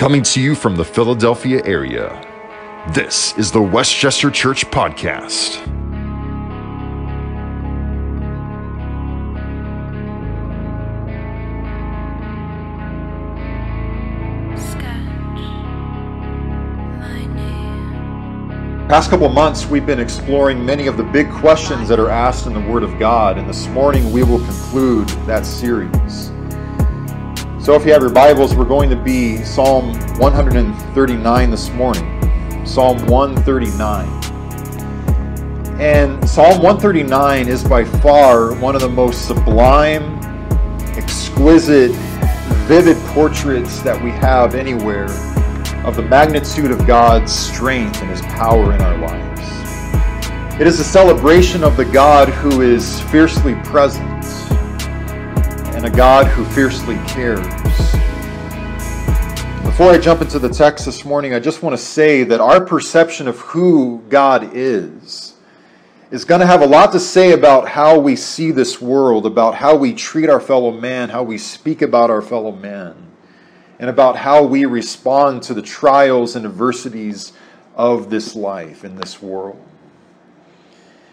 Coming to you from the Philadelphia area, this is the Westchester Church Podcast. Past couple months, we've been exploring many of the big questions that are asked in the Word of God, and this morning we will conclude that series. So, if you have your Bibles, we're going to be Psalm 139 this morning. Psalm 139. And Psalm 139 is by far one of the most sublime, exquisite, vivid portraits that we have anywhere of the magnitude of God's strength and His power in our lives. It is a celebration of the God who is fiercely present and a God who fiercely cares. Before I jump into the text this morning, I just want to say that our perception of who God is is going to have a lot to say about how we see this world, about how we treat our fellow man, how we speak about our fellow man and about how we respond to the trials and adversities of this life in this world.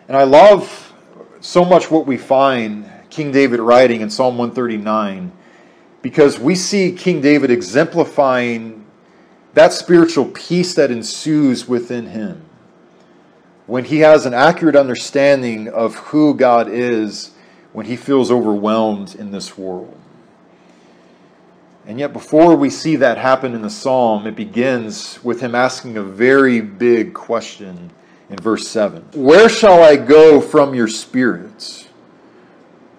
And I love so much what we find King David writing in Psalm 139 because we see King David exemplifying that spiritual peace that ensues within him when he has an accurate understanding of who God is when he feels overwhelmed in this world. And yet, before we see that happen in the psalm, it begins with him asking a very big question in verse 7 Where shall I go from your spirits?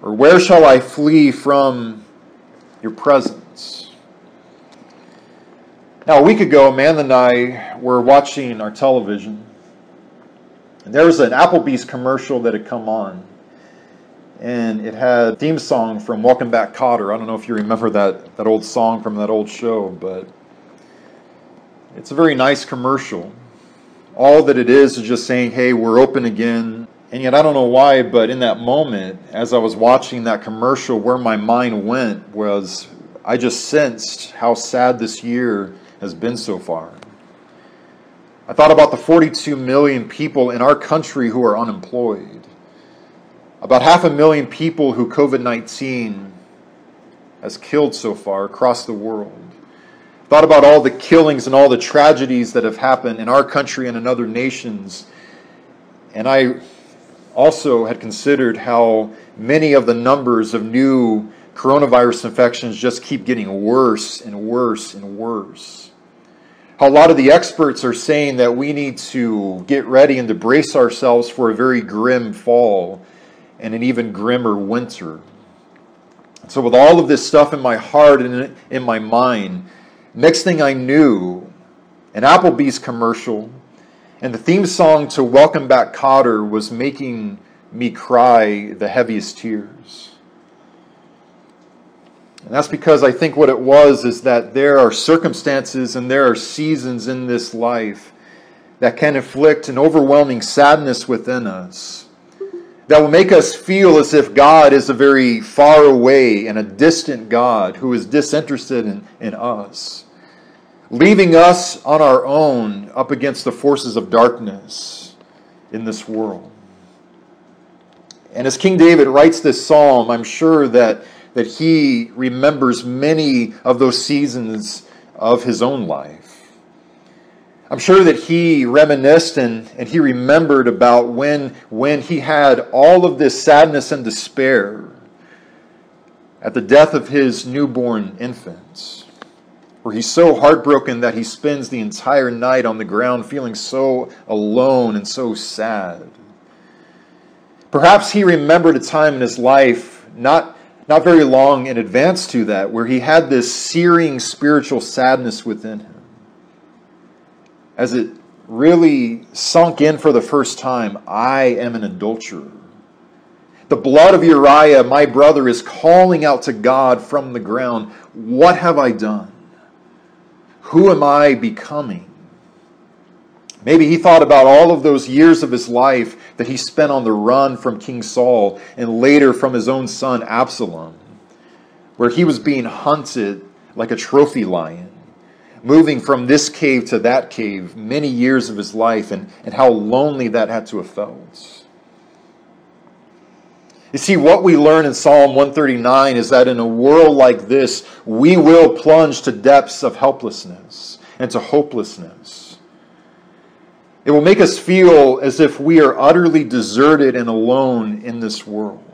Or where shall I flee from your presence? Now, a week ago, Amanda and I were watching our television, and there was an Applebee's commercial that had come on and it had a theme song from Welcome Back Kotter. I don't know if you remember that, that old song from that old show, but it's a very nice commercial. All that it is is just saying, hey, we're open again. And yet, I don't know why, but in that moment, as I was watching that commercial, where my mind went was I just sensed how sad this year has been so far. I thought about the 42 million people in our country who are unemployed about half a million people who COVID 19 has killed so far across the world. Thought about all the killings and all the tragedies that have happened in our country and in other nations. And I also had considered how many of the numbers of new coronavirus infections just keep getting worse and worse and worse. How a lot of the experts are saying that we need to get ready and to brace ourselves for a very grim fall and an even grimmer winter. So, with all of this stuff in my heart and in my mind, next thing I knew, an Applebee's commercial and the theme song to Welcome Back Kotter was making me cry the heaviest tears. And that's because I think what it was is that there are circumstances and there are seasons in this life that can inflict an overwhelming sadness within us that will make us feel as if God is a very far away and a distant God who is disinterested in, in us, leaving us on our own up against the forces of darkness in this world. And as King David writes this psalm, I'm sure that, that he remembers many of those seasons of his own life. I'm sure that he reminisced and, and he remembered about when, when he had all of this sadness and despair at the death of his newborn infants, where he's so heartbroken that he spends the entire night on the ground feeling so alone and so sad. Perhaps he remembered a time in his life, not, not very long in advance to that, where he had this searing spiritual sadness within him as it really sunk in for the first time I am an adulterer. The blood of Uriah, my brother, is calling out to God from the ground What have I done? Who am I becoming? Maybe he thought about all of those years of his life that he spent on the run from King Saul and later from his own son Absalom, where he was being hunted like a trophy lion moving from this cave to that cave many years of his life, and, and how lonely that had to have felt. You see, what we learn in Psalm 139 is that in a world like this, we will plunge to depths of helplessness and to hopelessness. It will make us feel as if we are utterly deserted and alone in this world.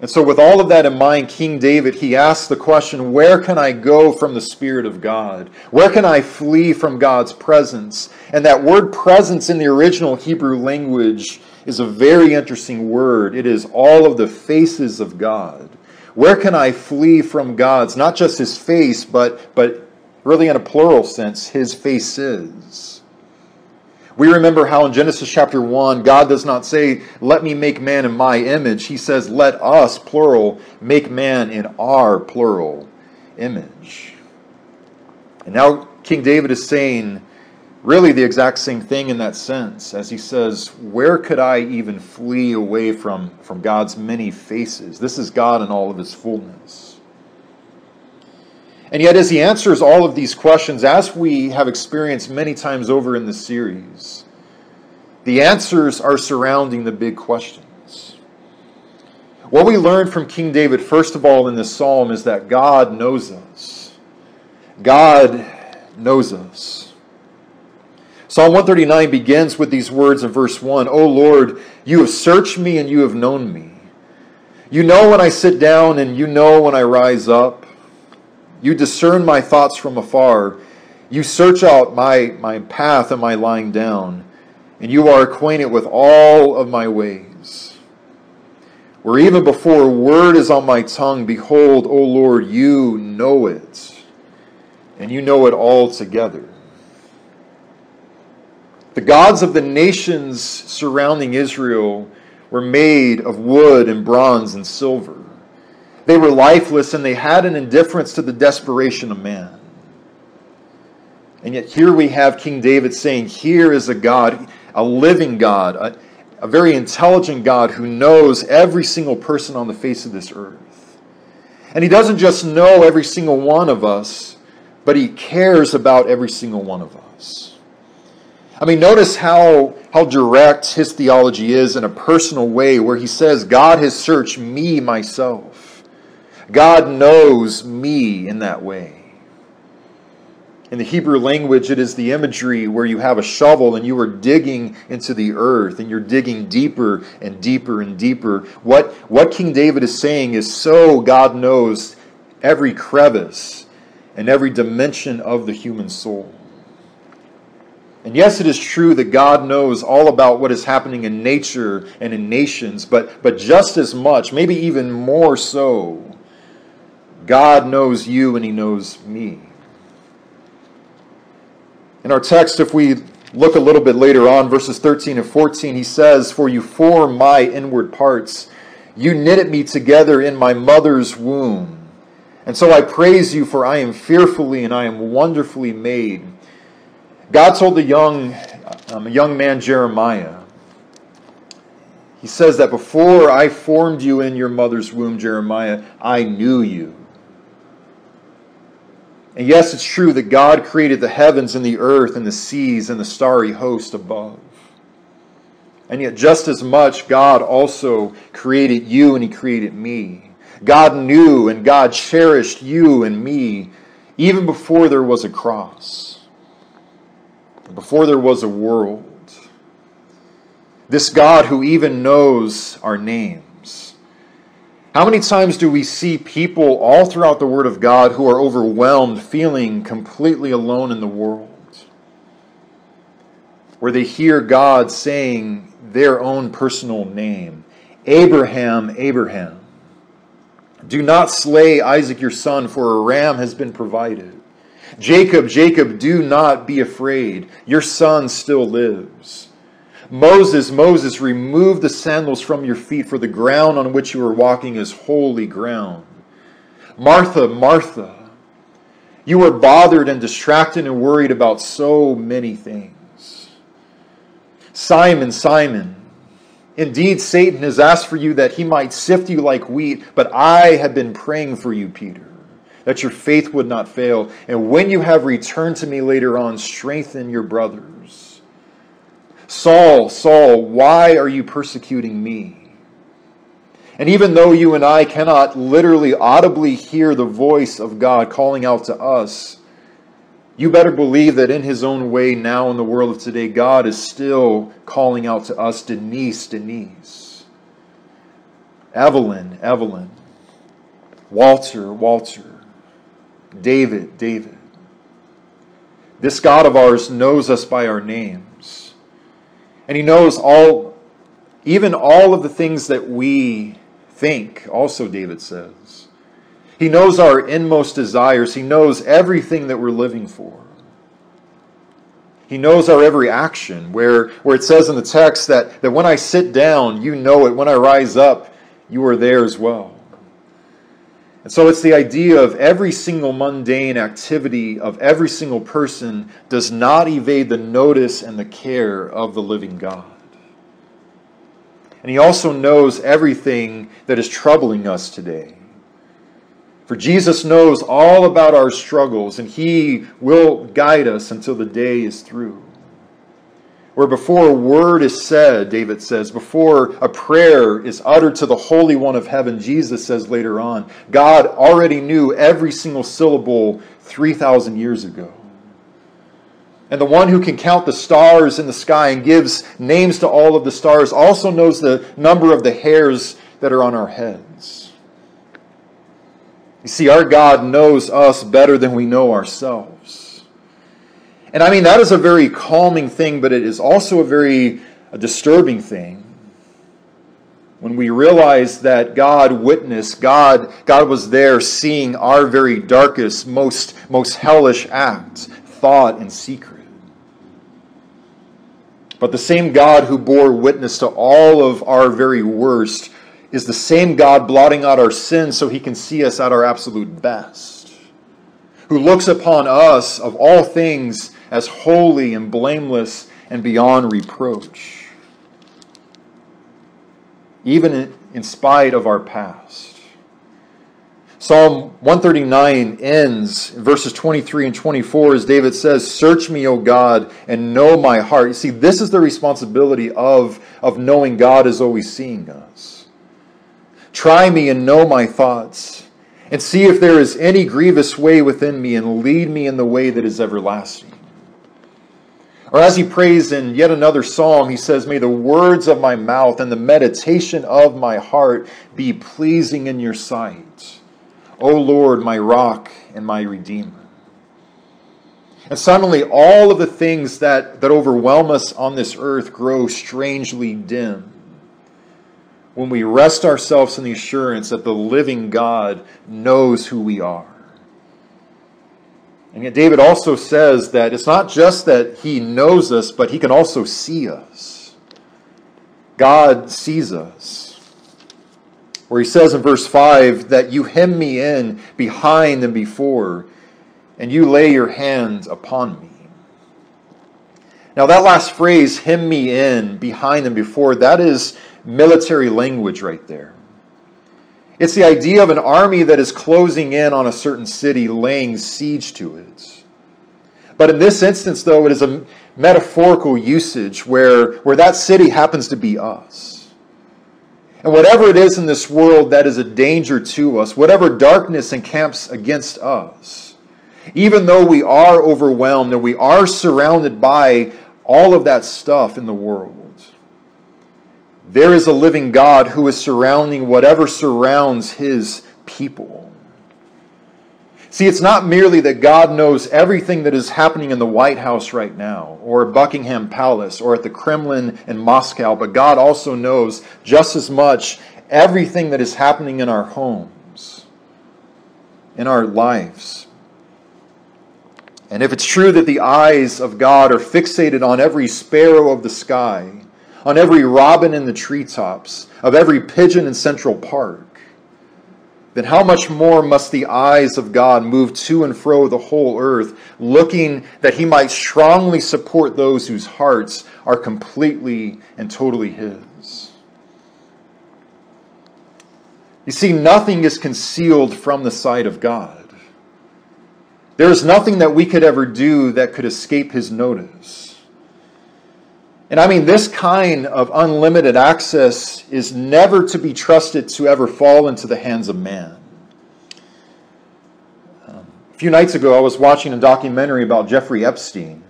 And so, with all of that in mind, King David, he asks the question where can I go from the Spirit of God? Where can I flee from God's presence? And that word presence in the original Hebrew language is a very interesting word. It is all of the faces of God. Where can I flee from God's, not just his face, but, but really in a plural sense, his faces? We remember how in Genesis chapter 1, God does not say, Let me make man in my image. He says, Let us, plural, make man in our plural image. And now King David is saying really the exact same thing in that sense as he says, Where could I even flee away from, from God's many faces? This is God in all of his fullness. And yet, as he answers all of these questions, as we have experienced many times over in this series, the answers are surrounding the big questions. What we learn from King David, first of all, in this psalm is that God knows us. God knows us. Psalm 139 begins with these words in verse 1 O Lord, you have searched me and you have known me. You know when I sit down and you know when I rise up. You discern my thoughts from afar. You search out my, my path and my lying down, and you are acquainted with all of my ways. Where even before a word is on my tongue, behold, O Lord, you know it, and you know it altogether. The gods of the nations surrounding Israel were made of wood and bronze and silver. They were lifeless and they had an indifference to the desperation of man. And yet, here we have King David saying, Here is a God, a living God, a, a very intelligent God who knows every single person on the face of this earth. And he doesn't just know every single one of us, but he cares about every single one of us. I mean, notice how, how direct his theology is in a personal way, where he says, God has searched me myself. God knows me in that way. In the Hebrew language, it is the imagery where you have a shovel and you are digging into the earth and you're digging deeper and deeper and deeper. What, what King David is saying is so God knows every crevice and every dimension of the human soul. And yes, it is true that God knows all about what is happening in nature and in nations, but, but just as much, maybe even more so, God knows you and He knows me. In our text, if we look a little bit later on, verses 13 and 14, he says, For you form my inward parts. You knitted me together in my mother's womb. And so I praise you, for I am fearfully and I am wonderfully made. God told the young, um, young man Jeremiah, he says that before I formed you in your mother's womb, Jeremiah, I knew you. And yes, it's true that God created the heavens and the earth and the seas and the starry host above. And yet, just as much, God also created you and He created me. God knew and God cherished you and me even before there was a cross, before there was a world. This God who even knows our names. How many times do we see people all throughout the Word of God who are overwhelmed, feeling completely alone in the world? Where they hear God saying their own personal name Abraham, Abraham. Do not slay Isaac your son, for a ram has been provided. Jacob, Jacob, do not be afraid. Your son still lives. Moses, Moses, remove the sandals from your feet, for the ground on which you are walking is holy ground. Martha, Martha, you are bothered and distracted and worried about so many things. Simon, Simon, indeed Satan has asked for you that he might sift you like wheat, but I have been praying for you, Peter, that your faith would not fail. And when you have returned to me later on, strengthen your brothers. Saul, Saul, why are you persecuting me? And even though you and I cannot literally audibly hear the voice of God calling out to us, you better believe that in his own way now in the world of today, God is still calling out to us, Denise, Denise, Evelyn, Evelyn, Walter, Walter, David, David. This God of ours knows us by our names. And he knows all, even all of the things that we think, also, David says. He knows our inmost desires. He knows everything that we're living for. He knows our every action, where, where it says in the text that, that when I sit down, you know it. When I rise up, you are there as well. And so it's the idea of every single mundane activity of every single person does not evade the notice and the care of the living God. And he also knows everything that is troubling us today. For Jesus knows all about our struggles, and he will guide us until the day is through. Where before a word is said, David says, before a prayer is uttered to the Holy One of Heaven, Jesus says later on, God already knew every single syllable 3,000 years ago. And the one who can count the stars in the sky and gives names to all of the stars also knows the number of the hairs that are on our heads. You see, our God knows us better than we know ourselves. And I mean, that is a very calming thing, but it is also a very a disturbing thing when we realize that God witnessed, God, God was there seeing our very darkest, most, most hellish acts, thought, and secret. But the same God who bore witness to all of our very worst is the same God blotting out our sins so he can see us at our absolute best. Who looks upon us of all things as holy and blameless and beyond reproach. Even in spite of our past. Psalm 139 ends verses 23 and 24 as David says, Search me, O God, and know my heart. You see, this is the responsibility of, of knowing God is always seeing us. Try me and know my thoughts, and see if there is any grievous way within me, and lead me in the way that is everlasting. Or as he prays in yet another psalm, he says, May the words of my mouth and the meditation of my heart be pleasing in your sight O Lord, my rock and my redeemer. And suddenly, all of the things that, that overwhelm us on this earth grow strangely dim when we rest ourselves in the assurance that the living God knows who we are. And yet, David also says that it's not just that he knows us, but he can also see us. God sees us where he says in verse 5 that you hem me in behind and before, and you lay your hands upon me. Now, that last phrase, hem me in behind and before, that is military language right there. It's the idea of an army that is closing in on a certain city, laying siege to it. But in this instance, though, it is a metaphorical usage where, where that city happens to be us. And whatever it is in this world that is a danger to us, whatever darkness encamps against us, even though we are overwhelmed and we are surrounded by all of that stuff in the world, there is a living God who is surrounding whatever surrounds his people. See, it's not merely that God knows everything that is happening in the White House right now, or Buckingham Palace, or at the Kremlin in Moscow, but God also knows just as much everything that is happening in our homes, in our lives. And if it's true that the eyes of God are fixated on every sparrow of the sky, on every robin in the treetops, of every pigeon in Central Park, then how much more must the eyes of God move to and fro the whole earth, looking that he might strongly support those whose hearts are completely and totally his? You see, nothing is concealed from the sight of God. There is nothing that we could ever do that could escape his notice. And I mean, this kind of unlimited access is never to be trusted to ever fall into the hands of man. Um, a few nights ago, I was watching a documentary about Jeffrey Epstein.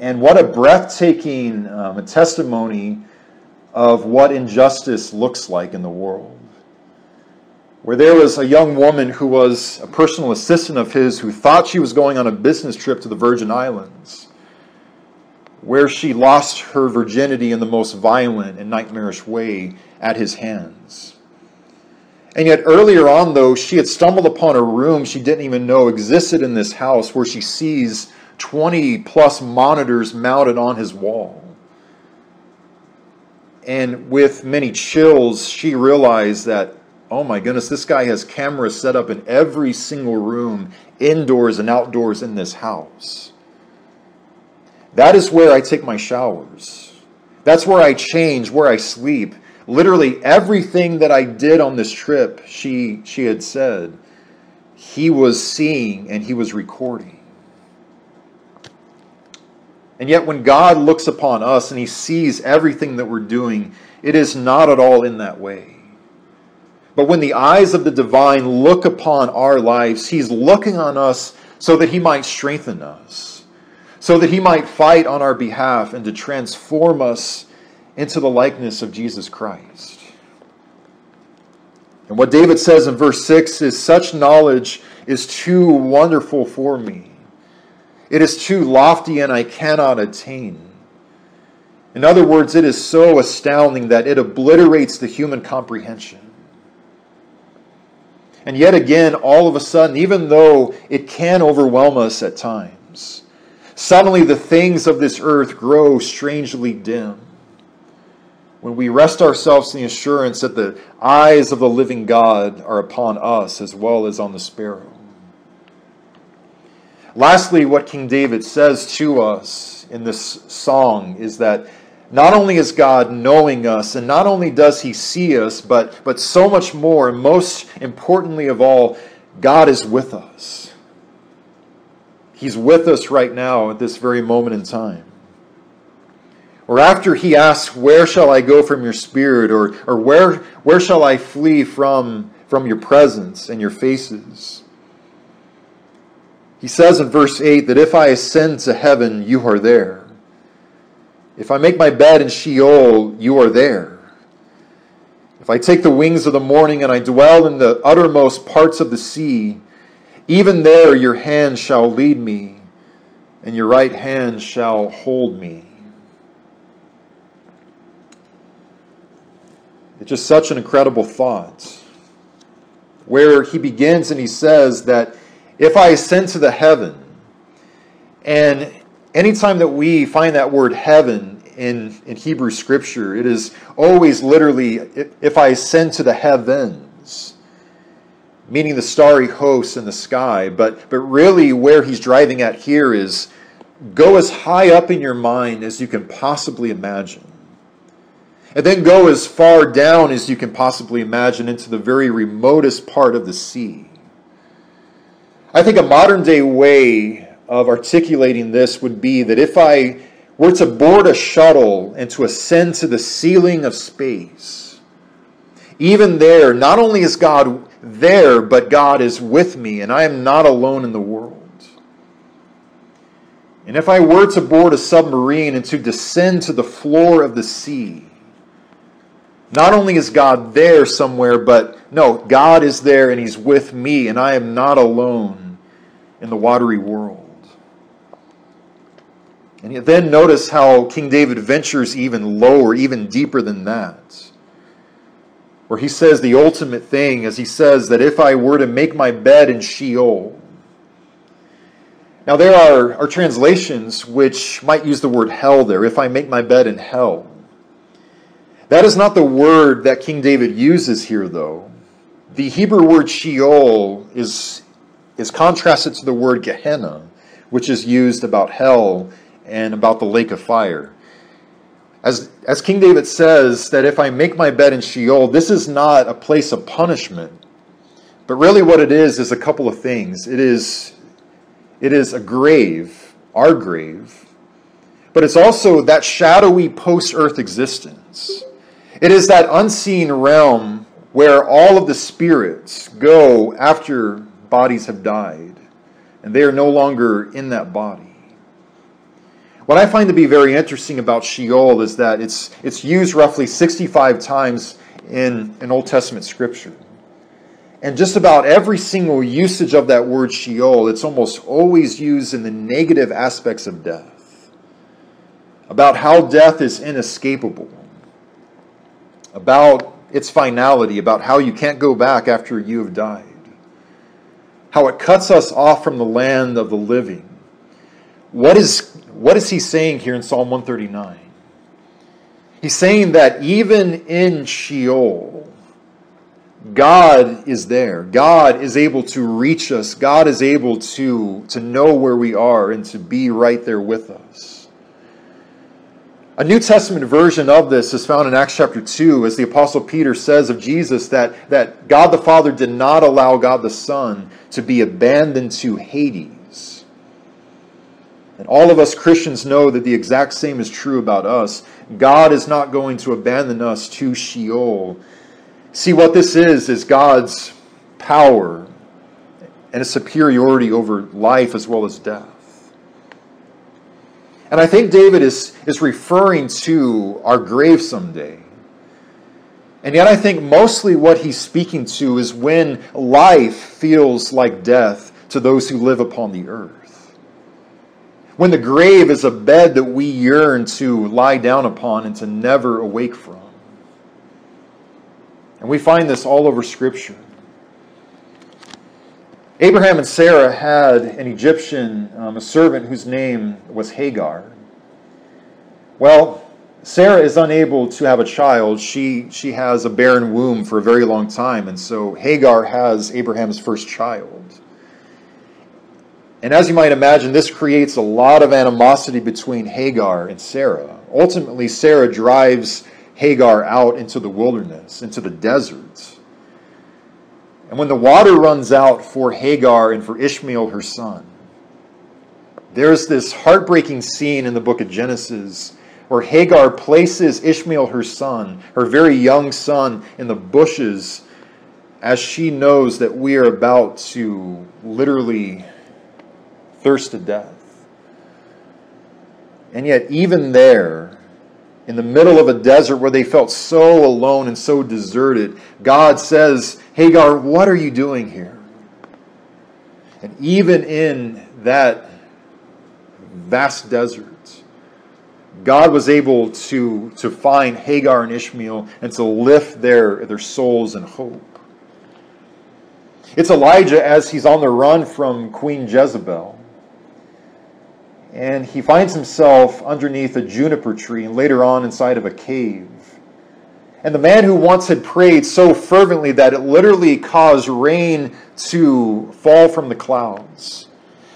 And what a breathtaking um, testimony of what injustice looks like in the world where there was a young woman who was a personal assistant of his who thought she was going on a business trip to the Virgin Islands, where she lost her virginity in the most violent and nightmarish way at his hands. And yet, earlier on, though, she had stumbled upon a room she didn't even know existed in this house where she sees 20 plus monitors mounted on his wall. And with many chills, she realized that oh my goodness, this guy has cameras set up in every single room, indoors and outdoors in this house. That is where I take my showers. That's where I change, where I sleep. Literally everything that I did on this trip, she, she had said, he was seeing and he was recording. And yet, when God looks upon us and he sees everything that we're doing, it is not at all in that way. But when the eyes of the divine look upon our lives, he's looking on us so that he might strengthen us, so that he might fight on our behalf and to transform us into the likeness of Jesus Christ. And what David says in verse 6 is such knowledge is too wonderful for me. It is too lofty and I cannot attain. In other words, it is so astounding that it obliterates the human comprehension. And yet again, all of a sudden, even though it can overwhelm us at times, suddenly the things of this earth grow strangely dim. When we rest ourselves in the assurance that the eyes of the living God are upon us as well as on the sparrow. Lastly, what King David says to us in this song is that not only is God knowing us, and not only does He see us, but, but so much more, and most importantly of all, God is with us. He's with us right now at this very moment in time. Or after he asks, Where shall I go from your spirit? Or, or where, where shall I flee from, from your presence and your faces? He says in verse 8 that if I ascend to heaven, you are there. If I make my bed in Sheol, you are there. If I take the wings of the morning and I dwell in the uttermost parts of the sea, even there your hand shall lead me, and your right hand shall hold me. It's just such an incredible thought. Where he begins and he says that if I ascend to the heaven, and anytime that we find that word heaven in, in Hebrew scripture, it is always literally, if I ascend to the heavens, meaning the starry hosts in the sky. But, but really, where he's driving at here is go as high up in your mind as you can possibly imagine. And then go as far down as you can possibly imagine into the very remotest part of the sea. I think a modern day way of articulating this would be that if I were to board a shuttle and to ascend to the ceiling of space, even there, not only is God there, but God is with me, and I am not alone in the world. And if I were to board a submarine and to descend to the floor of the sea, not only is God there somewhere, but no, God is there and He's with me, and I am not alone in the watery world. And then notice how King David ventures even lower, even deeper than that. Where he says the ultimate thing as he says that if I were to make my bed in Sheol. Now, there are, are translations which might use the word hell there, if I make my bed in hell. That is not the word that King David uses here, though. The Hebrew word Sheol is, is contrasted to the word Gehenna, which is used about hell and about the lake of fire. As, as King David says, that if I make my bed in Sheol, this is not a place of punishment. But really, what it is is a couple of things. It is it is a grave, our grave, but it's also that shadowy post earth existence. It is that unseen realm where all of the spirits go after bodies have died and they are no longer in that body. What I find to be very interesting about Sheol is that it's, it's used roughly 65 times in an Old Testament scripture. And just about every single usage of that word Sheol, it's almost always used in the negative aspects of death. About how death is inescapable. About its finality, about how you can't go back after you have died. How it cuts us off from the land of the living. What is, what is he saying here in Psalm 139? He's saying that even in Sheol, God is there. God is able to reach us. God is able to, to know where we are and to be right there with us. A New Testament version of this is found in Acts chapter 2, as the Apostle Peter says of Jesus that, that God the Father did not allow God the Son to be abandoned to Hades. And all of us Christians know that the exact same is true about us. God is not going to abandon us to Sheol See, what this is, is God's power and a superiority over life as well as death. And I think David is, is referring to our grave someday. And yet, I think mostly what he's speaking to is when life feels like death to those who live upon the earth. When the grave is a bed that we yearn to lie down upon and to never awake from. And we find this all over Scripture. Abraham and Sarah had an Egyptian, um, a servant whose name was Hagar. Well, Sarah is unable to have a child. She, she has a barren womb for a very long time, and so Hagar has Abraham's first child. And as you might imagine, this creates a lot of animosity between Hagar and Sarah. Ultimately, Sarah drives Hagar out into the wilderness, into the deserts. And when the water runs out for Hagar and for Ishmael, her son, there's this heartbreaking scene in the book of Genesis where Hagar places Ishmael, her son, her very young son, in the bushes as she knows that we are about to literally thirst to death. And yet, even there, in the middle of a desert where they felt so alone and so deserted, God says, Hagar, what are you doing here? And even in that vast desert, God was able to, to find Hagar and Ishmael and to lift their, their souls in hope. It's Elijah as he's on the run from Queen Jezebel and he finds himself underneath a juniper tree and later on inside of a cave. And the man who once had prayed so fervently that it literally caused rain to fall from the clouds.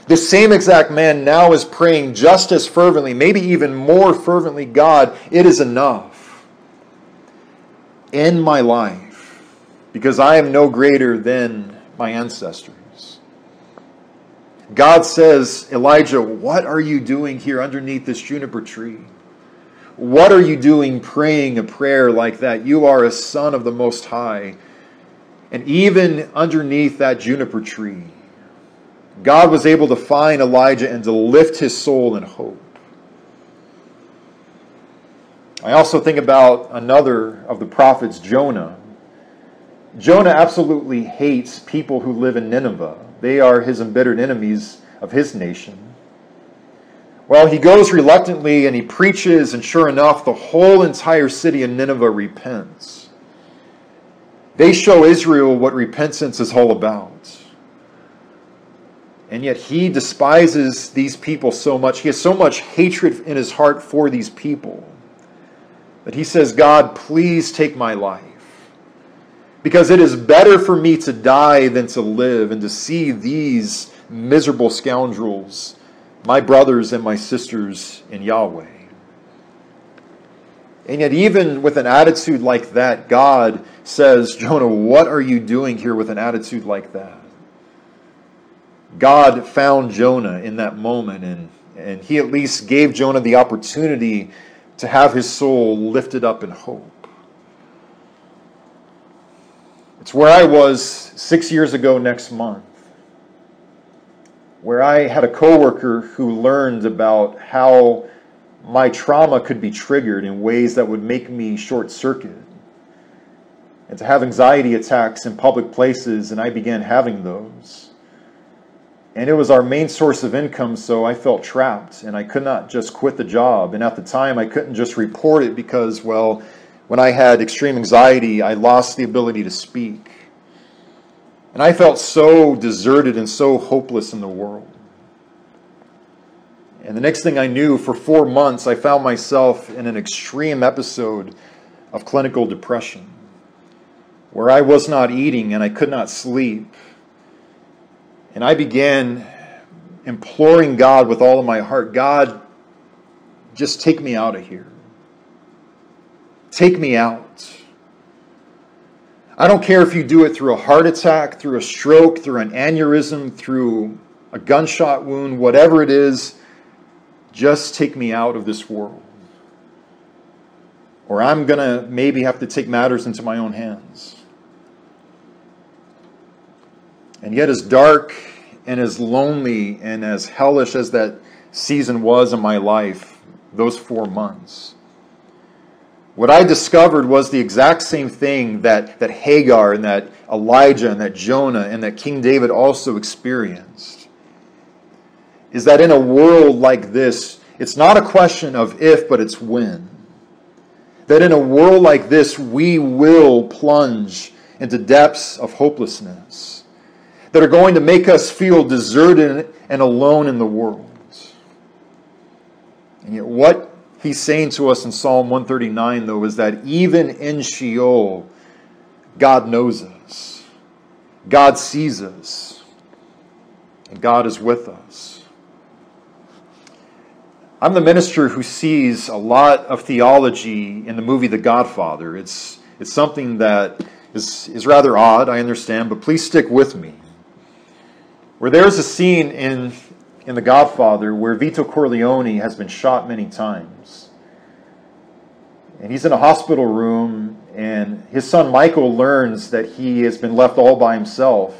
This same exact man now is praying just as fervently, maybe even more fervently God, it is enough. End my life, because I am no greater than my ancestors. God says, Elijah, what are you doing here underneath this juniper tree? What are you doing praying a prayer like that? You are a son of the Most High. And even underneath that juniper tree, God was able to find Elijah and to lift his soul in hope. I also think about another of the prophets, Jonah. Jonah absolutely hates people who live in Nineveh. They are his embittered enemies of his nation. Well, he goes reluctantly and he preaches, and sure enough, the whole entire city of Nineveh repents. They show Israel what repentance is all about. And yet he despises these people so much. He has so much hatred in his heart for these people that he says, God, please take my life. Because it is better for me to die than to live and to see these miserable scoundrels, my brothers and my sisters in Yahweh. And yet, even with an attitude like that, God says, Jonah, what are you doing here with an attitude like that? God found Jonah in that moment, and, and he at least gave Jonah the opportunity to have his soul lifted up in hope. It's where I was six years ago next month, where I had a coworker who learned about how my trauma could be triggered in ways that would make me short circuit and to have anxiety attacks in public places, and I began having those. And it was our main source of income, so I felt trapped and I could not just quit the job. And at the time, I couldn't just report it because, well, when I had extreme anxiety, I lost the ability to speak. And I felt so deserted and so hopeless in the world. And the next thing I knew, for four months, I found myself in an extreme episode of clinical depression where I was not eating and I could not sleep. And I began imploring God with all of my heart God, just take me out of here. Take me out. I don't care if you do it through a heart attack, through a stroke, through an aneurysm, through a gunshot wound, whatever it is, just take me out of this world. Or I'm going to maybe have to take matters into my own hands. And yet, as dark and as lonely and as hellish as that season was in my life, those four months, what I discovered was the exact same thing that, that Hagar and that Elijah and that Jonah and that King David also experienced. Is that in a world like this, it's not a question of if, but it's when. That in a world like this, we will plunge into depths of hopelessness that are going to make us feel deserted and alone in the world. And yet, what he's saying to us in Psalm 139, though, is that even in Sheol, God knows us, God sees us, and God is with us. I'm the minister who sees a lot of theology in the movie The Godfather. It's, it's something that is, is rather odd, I understand, but please stick with me where there's a scene in, in The Godfather where Vito Corleone has been shot many times. And he's in a hospital room, and his son Michael learns that he has been left all by himself.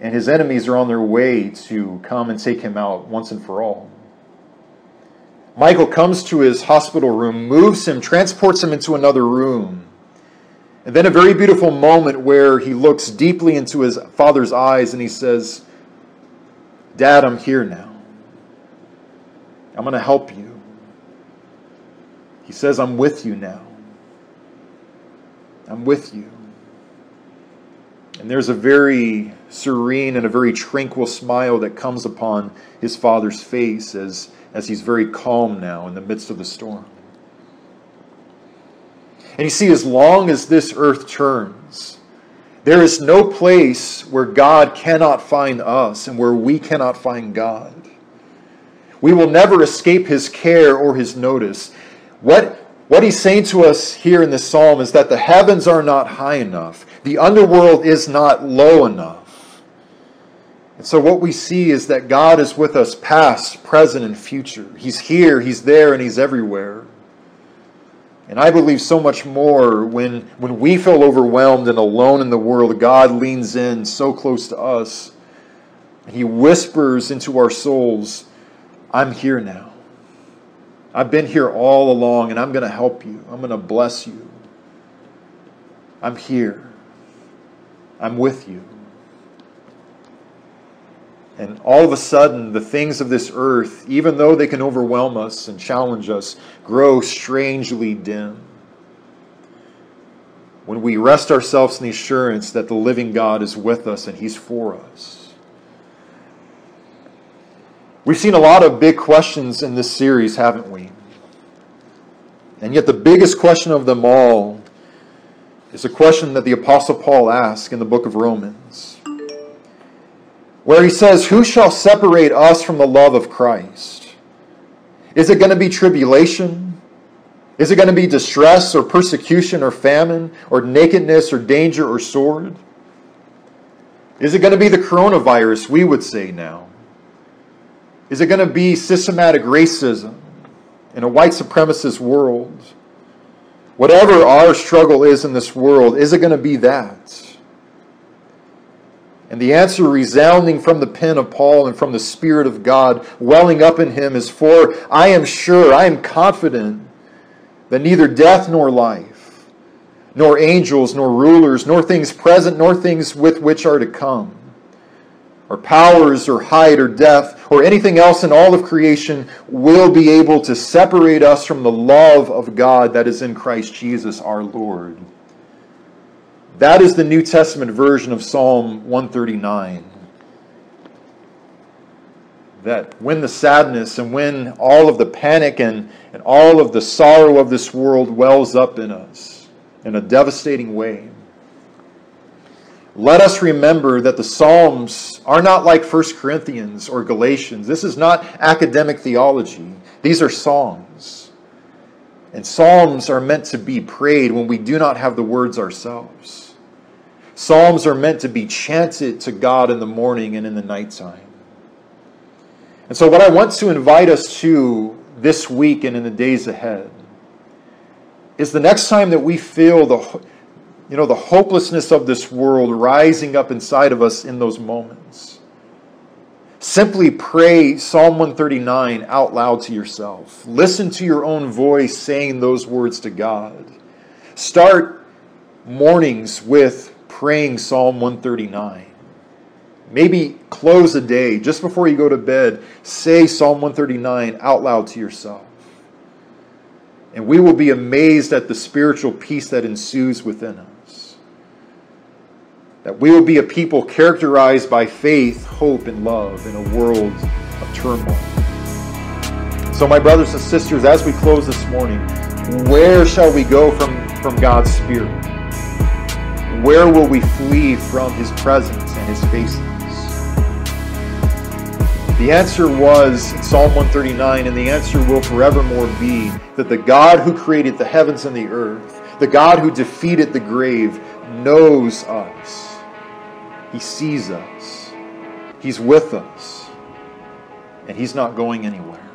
And his enemies are on their way to come and take him out once and for all. Michael comes to his hospital room, moves him, transports him into another room and then a very beautiful moment where he looks deeply into his father's eyes and he says, Dad, I'm here now. I'm going to help you. He says, I'm with you now. I'm with you. And there's a very serene and a very tranquil smile that comes upon his father's face as, as he's very calm now in the midst of the storm. And you see, as long as this earth turns, there is no place where God cannot find us and where we cannot find God. We will never escape his care or his notice. What, what he's saying to us here in this psalm is that the heavens are not high enough, the underworld is not low enough. And so, what we see is that God is with us past, present, and future. He's here, He's there, and He's everywhere. And I believe so much more when, when we feel overwhelmed and alone in the world, God leans in so close to us. He whispers into our souls, I'm here now. I've been here all along, and I'm going to help you. I'm going to bless you. I'm here. I'm with you. And all of a sudden, the things of this earth, even though they can overwhelm us and challenge us, grow strangely dim. When we rest ourselves in the assurance that the living God is with us and He's for us. We've seen a lot of big questions in this series, haven't we? And yet, the biggest question of them all is a question that the Apostle Paul asks in the book of Romans where he says, Who shall separate us from the love of Christ? Is it going to be tribulation? Is it going to be distress or persecution or famine or nakedness or danger or sword? Is it going to be the coronavirus, we would say now? Is it going to be systematic racism in a white supremacist world? Whatever our struggle is in this world, is it going to be that? And the answer resounding from the pen of Paul and from the Spirit of God welling up in him is For I am sure, I am confident that neither death nor life, nor angels, nor rulers, nor things present, nor things with which are to come, or powers, or height, or depth, or anything else in all of creation will be able to separate us from the love of God that is in Christ Jesus our Lord. That is the New Testament version of Psalm 139. That when the sadness and when all of the panic and, and all of the sorrow of this world wells up in us in a devastating way, let us remember that the Psalms are not like 1 Corinthians or Galatians. This is not academic theology, these are songs. And Psalms are meant to be prayed when we do not have the words ourselves. Psalms are meant to be chanted to God in the morning and in the nighttime. And so, what I want to invite us to this week and in the days ahead is the next time that we feel the, you know, the hopelessness of this world rising up inside of us in those moments. Simply pray Psalm 139 out loud to yourself. Listen to your own voice saying those words to God. Start mornings with praying Psalm 139. Maybe close a day just before you go to bed, say Psalm 139 out loud to yourself. And we will be amazed at the spiritual peace that ensues within us. That we will be a people characterized by faith, hope, and love in a world of turmoil. So, my brothers and sisters, as we close this morning, where shall we go from, from God's Spirit? Where will we flee from his presence and his faithfulness? The answer was in Psalm 139, and the answer will forevermore be that the God who created the heavens and the earth, the God who defeated the grave, knows us. He sees us. He's with us. And he's not going anywhere.